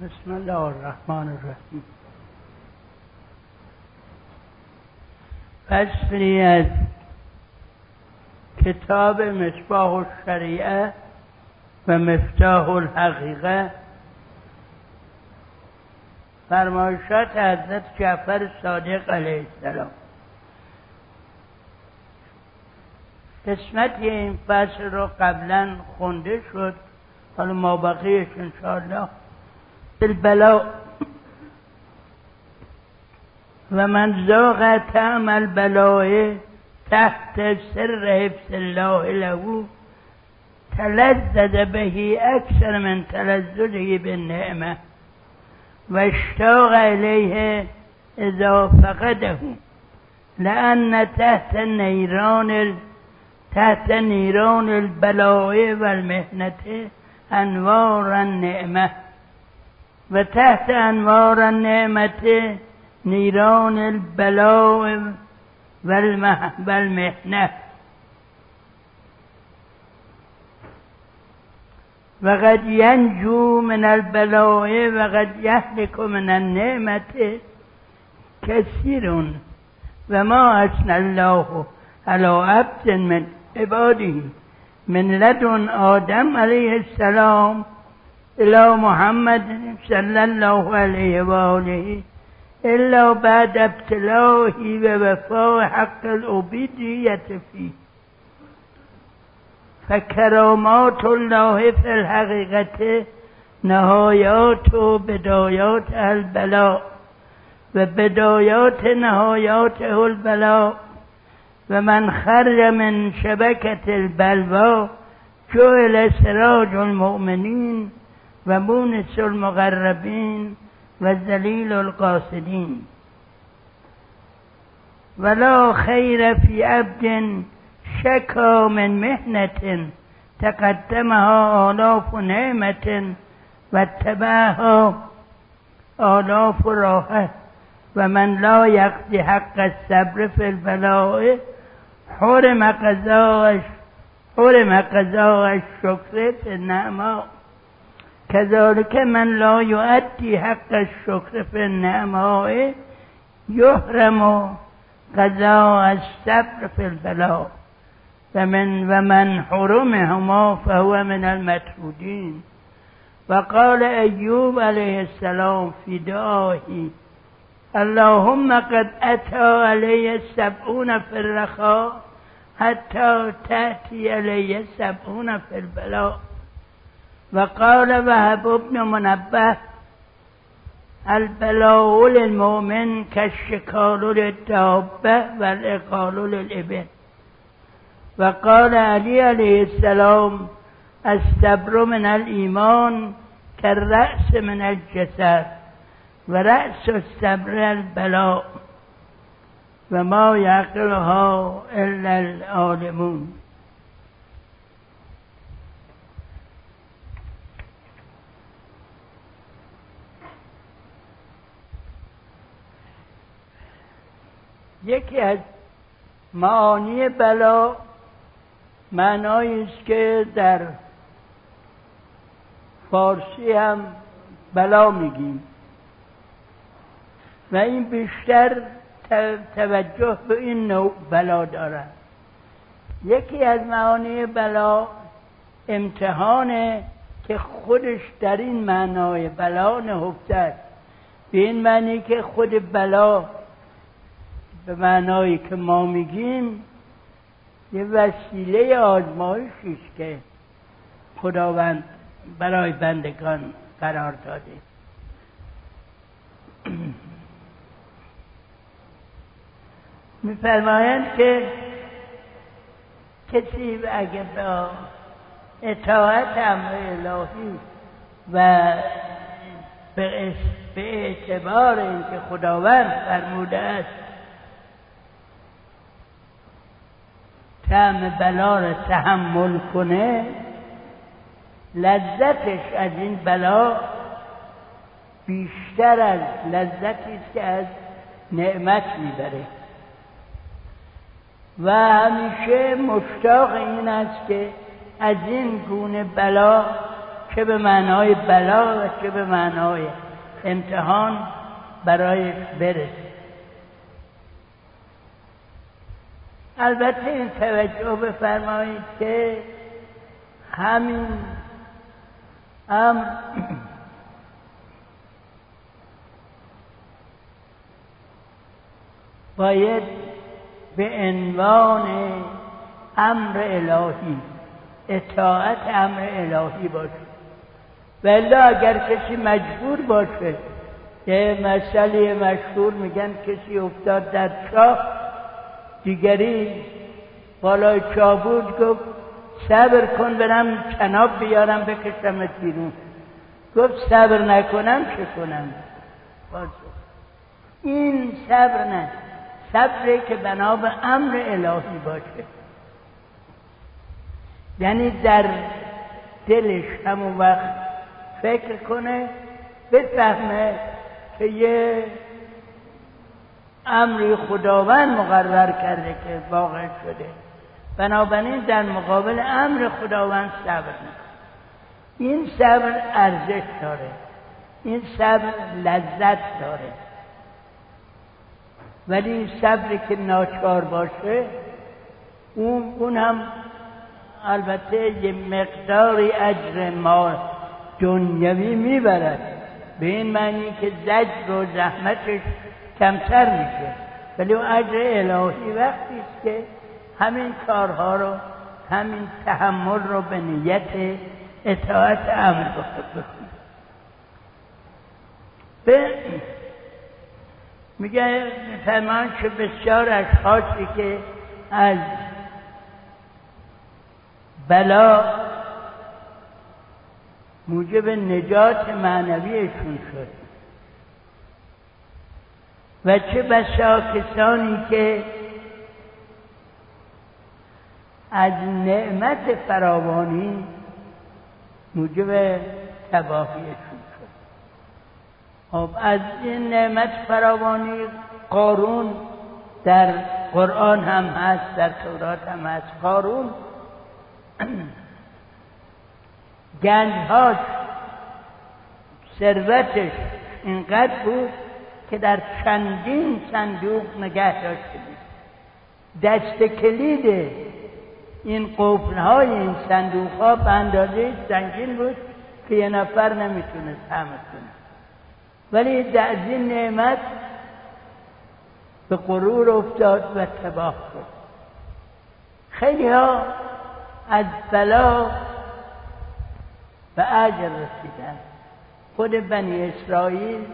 بسم الله الرحمن الرحیم. فصلی از کتاب مصباح الشریعه و مفتاح الحقیقه فرمایشات حضرت جعفر صادق علیه السلام. قسمت این فصل رو قبلا خونده شد. حالا ما بقیهش انشاءالله البلاء. ومن ذاق تام البلاء تحت سر حفظ الله له تلذذ به أكثر من تلذذه بالنعمة. واشتاق إليه إذا فقده لأن تحت نيران تحت نيران البلاء والمهنة أنوار النعمة. و تحت انوار النعمة نیران البلاء والمهنه وقد ينجو من البلاء وقد يهلك من النعمة كثير وما أثنى الله على عبد من عباده من لدن آدم عليه السلام إلى محمد صلى الله عليه وآله. إلا بعد ابتلائه ووفاء حق العبودية فيه. فکرامات الله فی الحقیقت نهایات و بدایات البلا و بدایات نهایات البلا و من خرج من شبکت البلوا جعل سراج المؤمنین و مونس المقربین و ذلیل القاصدین ولا خیر فی عبد شكا من مهنة تقدمها آلاف نعمة واتبعها آلاف راحة ومن لا يقضي حق الصبر في البلاء حرم قضاء حرم قضاء الشكر في النعماء. كذلك من لا يؤدي حق الشكر في النعماء يحرم قضاء الصبر في البلاء. ومن ومن حرمهما فهو من المطرودين وقال أيوب عليه السلام في دعائه اللهم قد أتى علي السبعون في الرخاء حتى تأتي علي السبعون في البلاء. وقال وهب بن منبه البلاء للمؤمن كالشكال للدابة والإقال للإبل. وقال علي عليه السلام الصبر من الإيمان كالرأس من الجسد ورأس الصبر البلاء وما يعقلها إلا العالمون. یکی از معانی بلا معنایی است که در فارسی هم بلا میگیم. و این بیشتر توجه به این نوع بلا دارد. یکی از معانی بلا امتحانه که خودش در این معنای بلا نهفته است. به این معنی که خود بلا به معنایی که ما میگیم یه وسیله آزمایشی است که خداوند برای بندگان قرار داده. میفرمایند که کسی اگر با اطاعت امر الهی و به اعتبار اینکه خداوند فرموده است تعم بلا را تحمل کنه لذتش از این بلا بیشتر از لذتی است که از نعمت می‌بره. و همیشه مشتاق این است که از این گونه بلا چه به معنای بلا و چه به معنای امتحان برایش برسه. البته این توجه بفرمایید که همین امر باید به عنوان امر الهی اطاعت امر الهی باشه. ولی اگر کسی مجبور باشه یه مسئله مشهور میگن کسی افتاد در چاه دیگری بالای چاه بود گفت صبر کن برم چناب بیارم بکشمت بیرون. گفت صبر نکنم چه کنم؟ این صبر نه صبره که بنا به امر الهی باشه. یعنی در دلش همون وقت فکر کنه بفهمه که یه امری خداوند مقرر کرده که واقع شده. بنابراین در مقابل امر خداوند صبر می‌کنه. این صبر ارزش داره. این صبر لذت داره. ولی این صبری که ناچار باشه اون, اون هم البته یه مقداری اجر ما دنیوی می‌برد. به این معنی که زجر و زحمتش کمتر میشه. ولی اون اجر الهی وقتی است که همین کارها رو همین تحمل رو به نیت اطاعت امر بکنید به میگه فرمان که بسیار اشخاصی که از بلا موجب نجات معنویشون شد. و چه بسا کسانی که از نعمت فراوانی موجب تباهیشون شد. خب از این نعمت فراوانی قارون در قرآن هم هست در تورات هم هست. قارون گنجهاش ثروتش اینقدر بود که در چندین صندوق نگه داشته بود. دست کلید این قفل های این صندوق ها به اندازه سنگین بود که یه نفر نمی‌تونه حمل کنه. ولی در این نعمت به غرور افتاد و تباه شد. خیلی ها از بلا به اجر رسیدن. خود بنی اسرائیل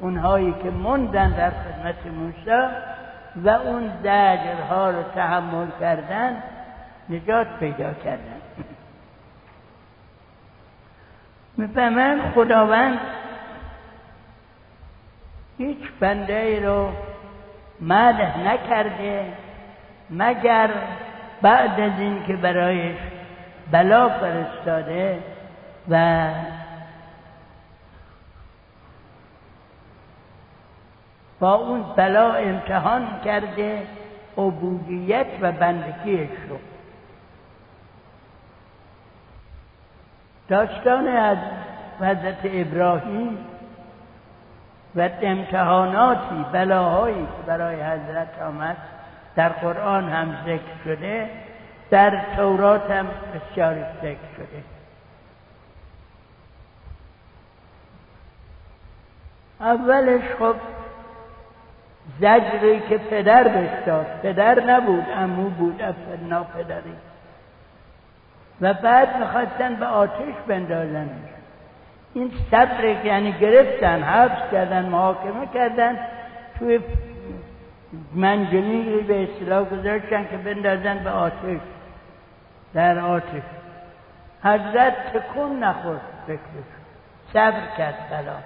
اونهایی که موندن در خدمت موسی و اون زجرها رو تحمل کردن نجات پیدا کردن. می‌فهمن؟ خداوند هیچ بنده ای رو مدح نکرده مگر بعد از این که برایش بلا فرستاده و با اون بلا امتحان کرده عبودیت و بندگیش رو. داستان از حضرت ابراهیم و امتحاناتی بلاهایی که برای حضرت آمد در قرآن هم ذکر شده در تورات هم بسیار ذکر شده. اولش خب زجری که پدر بهش داد. پدر نبود امو بود افنا پدری و بعد می‌خواستن به آتش بندازنش این صبر یعنی گرفتن حبس کردن محاکمه کردن توی منجنیقی به اصطلاح گذاشتن که بندازن به آتش در آتش. حضرت تکون نخورد فکرش. صبر کرد بلا.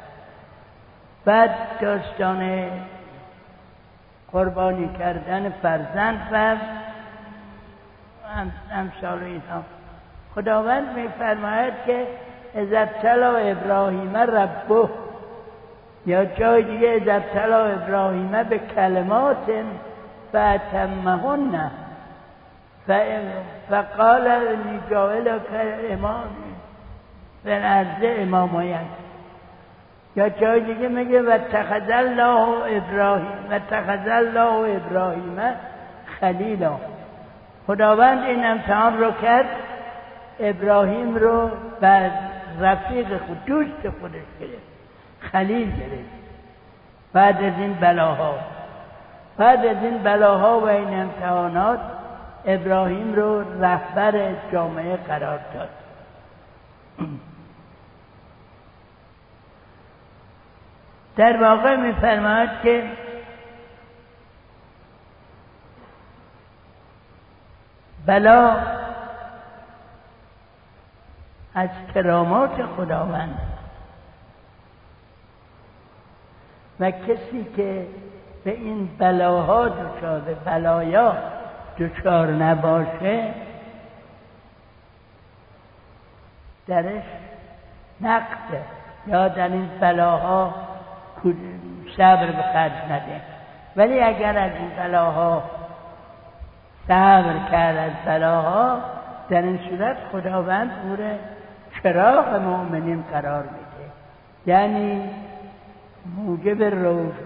بعد داستان قربانی کردن فرزند و امثال اینها. خداوند میفرماید که از ابتلا ابراهیم ربه. یا جای دیگه از ابتلا ابراهیم به کلمات فاتمهن فقال که امام فرعرضه امامایت. یا جای دیگه میگه و تخذ الله ابراهیم و تخذ الله ابراهیم خلیلا. خداوند این امتحان رو کرد ابراهیم رو بر رفیق خود دوست خودش گرفت خلیل گرفت. بعد از این بلاها بعد از این بلاها و این امتحانات ابراهیم رو رهبر جامعه قرار داد. در واقع میفرماید که بلا از کرامات خداوند. و کسی که به این بلاها دچار به بلایا دچار نباشه درش نقده. یا در این بلاها صبر به خرج نده. ولی اگر از این بلاها صبر کرد از بلاها در این صورت خداوند او چراغ مؤمنین قرار میده. یعنی موجب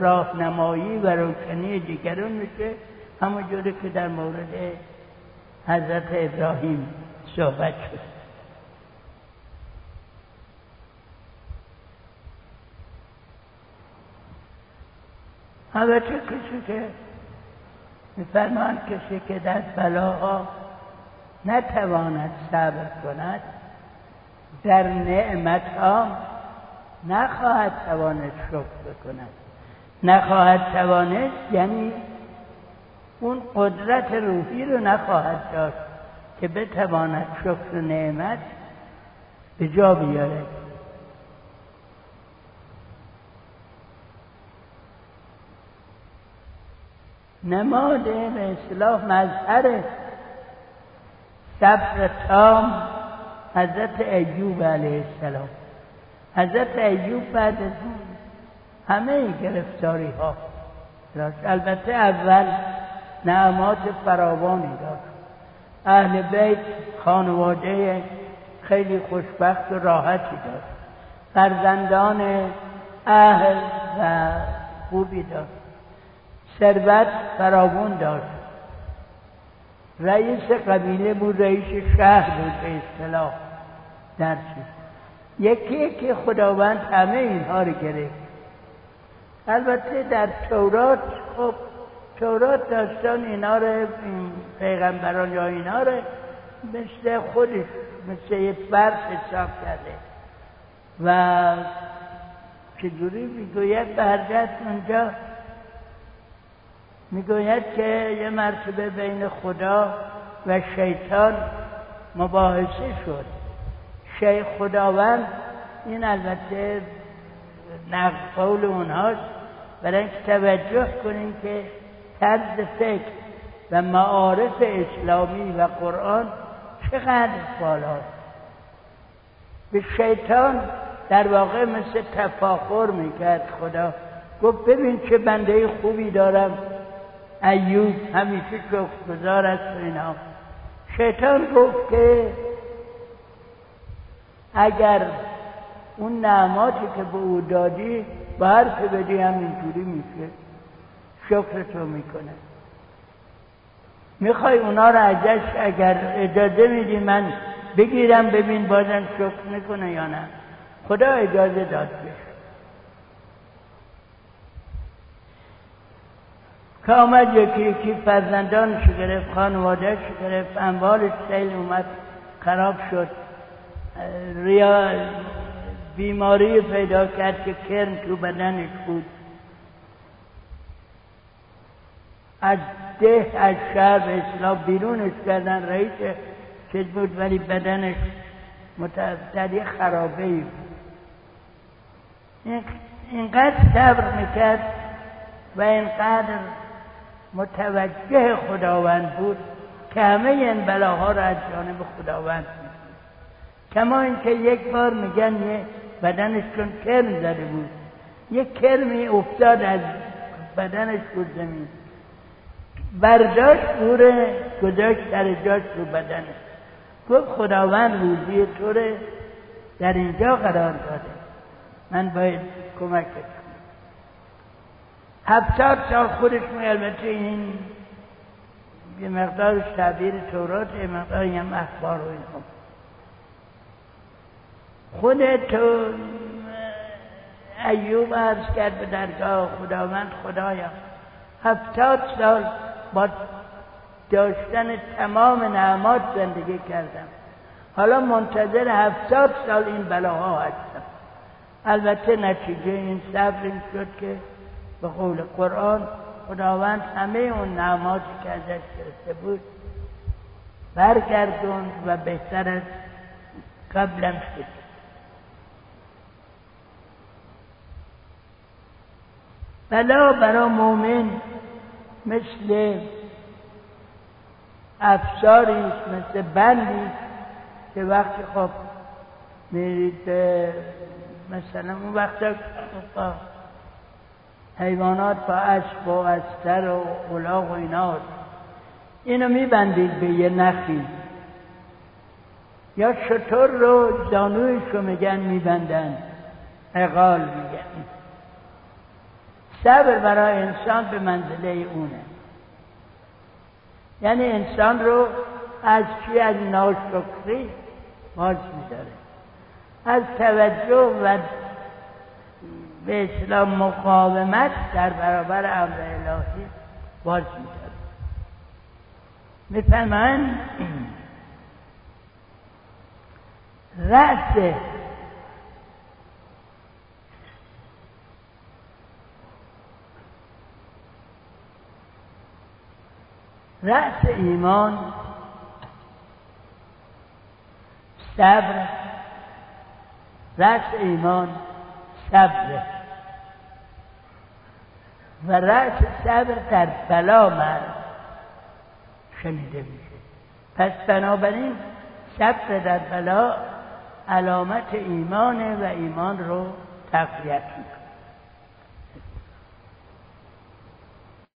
راهنمایی و روشنی دیگران میشه. همونجوری که در مورد حضرت ابراهیم صحبت شد. البته کسی که میفرمان کسی که در بلاها نتواند صبر کند؟ در نعمت ها نخواهد توانست شکر بکند. نخواهد توانست یعنی اون قدرت روحی رو نخواهد داشت که بتواند شکر نعمت به جا بیاره. نماد به اصلاح مظهر صبر تام حضرت ایوب علیه السلام. حضرت ایوب بعد از همه گرفتاری ها داشت. البته اول نعمات فراوانی داشت. اهل بیت خانواده خیلی خوشبخت و راحتی داشت. فرزندان اهل و خوبی داشت. ثروت فراوان داشت. رئیس قبیله بود رئیس شهر بود به اصطلاح در یکی که خداوند همه اینها رو گرفت. البته در تورات خب تورات داستان اینا رو پیغمبران یا اینا رو مثل خودش مثل یه فرد حساب کرده. و چجوری می‌گوید؟ برگشت اونجا می‌گوید که یه مرتبه بین خدا و شیطان مباحثه شد. شیخ خداوند این البته نقل قول اونهاست برای اینکه توجه کنیم که طرز فکر و معارف اسلامی و قرآن چقدر بالاست. به شیطان در واقع مثل تفاخر می‌کرد خدا. گفت ببین چه بنده خوبی دارم. ایوب همیشه گذار است اینا. شیطان گفت که اگر اون نعماتی که به او دادی به حرف بدی همینجوری میشه. شکر تو می‌کنه. می‌خوای اونا رو ازش اگر اجازه میدی من بگیرم ببین بازم شکر می‌کنه یا نه. خدا اجازه داد بشه که آمد یکی یکی فرزندانش گرفت خانوادهش گرفت اموالش سیل اومد خراب شد. ریا بیماری پیدا کرد که کرم تو بدنش بود. از ده از شهر اصلاح بیرونش کردن رئیس چیز بود ولی بدنش متفدی خرابه ای بود اینقدر صبر می‌کرد و اینقدر متوجه خداوند بود که همه این بلاها را از جانب خداوند کما اینکه یک بار میگن یه بدنش چون کرم زده بود یک کرمی افتاد از بدنش بود زمین. برداشت اوره گذاشت در جاش رو بدنش. گفت خداوند روزی طوره در اینجا قرار داده. من باید کمک هفتاد سال خودش البته این یه مقدار تعبیر تورات یه مقدار هم اخبار و اینها. خود تو ایوب عرض کرد به درگاه خداوند خدایا. هفتاد سال با داشتن تمام نعمات زندگی کردم. حالا منتظر هفتاد سال این بلاها هستم. البته نتیجه این صبر این شد که به قول قرآن خداوند همه اون نعماتی که ازش گرفته بود برگردوند و بهتر از قبلم شد. بلا برا مؤمن مثل افساری مثل بندی که وقتی خب میرید مثلا اون وقت حیوانات با اسب و استر و الاغ و اینا اینو میبندید به یه نخی. یا شطور رو زانویش رو میگن میبندن. اقال میگن. صبر برای انسان به منزله اونه. یعنی انسان رو از چی از ناشکری باز میداره از توجه و به اسلام مقاومت در برابر امر الهی باز میداره می‌فهمن رأس رأس ایمان صبر رأس ایمان صبر. و رأس صبر در بلا مرد شنیده میشه. پس بنابراین صبر در بلا علامت ایمانه و ایمان رو تقویت می‌کنه.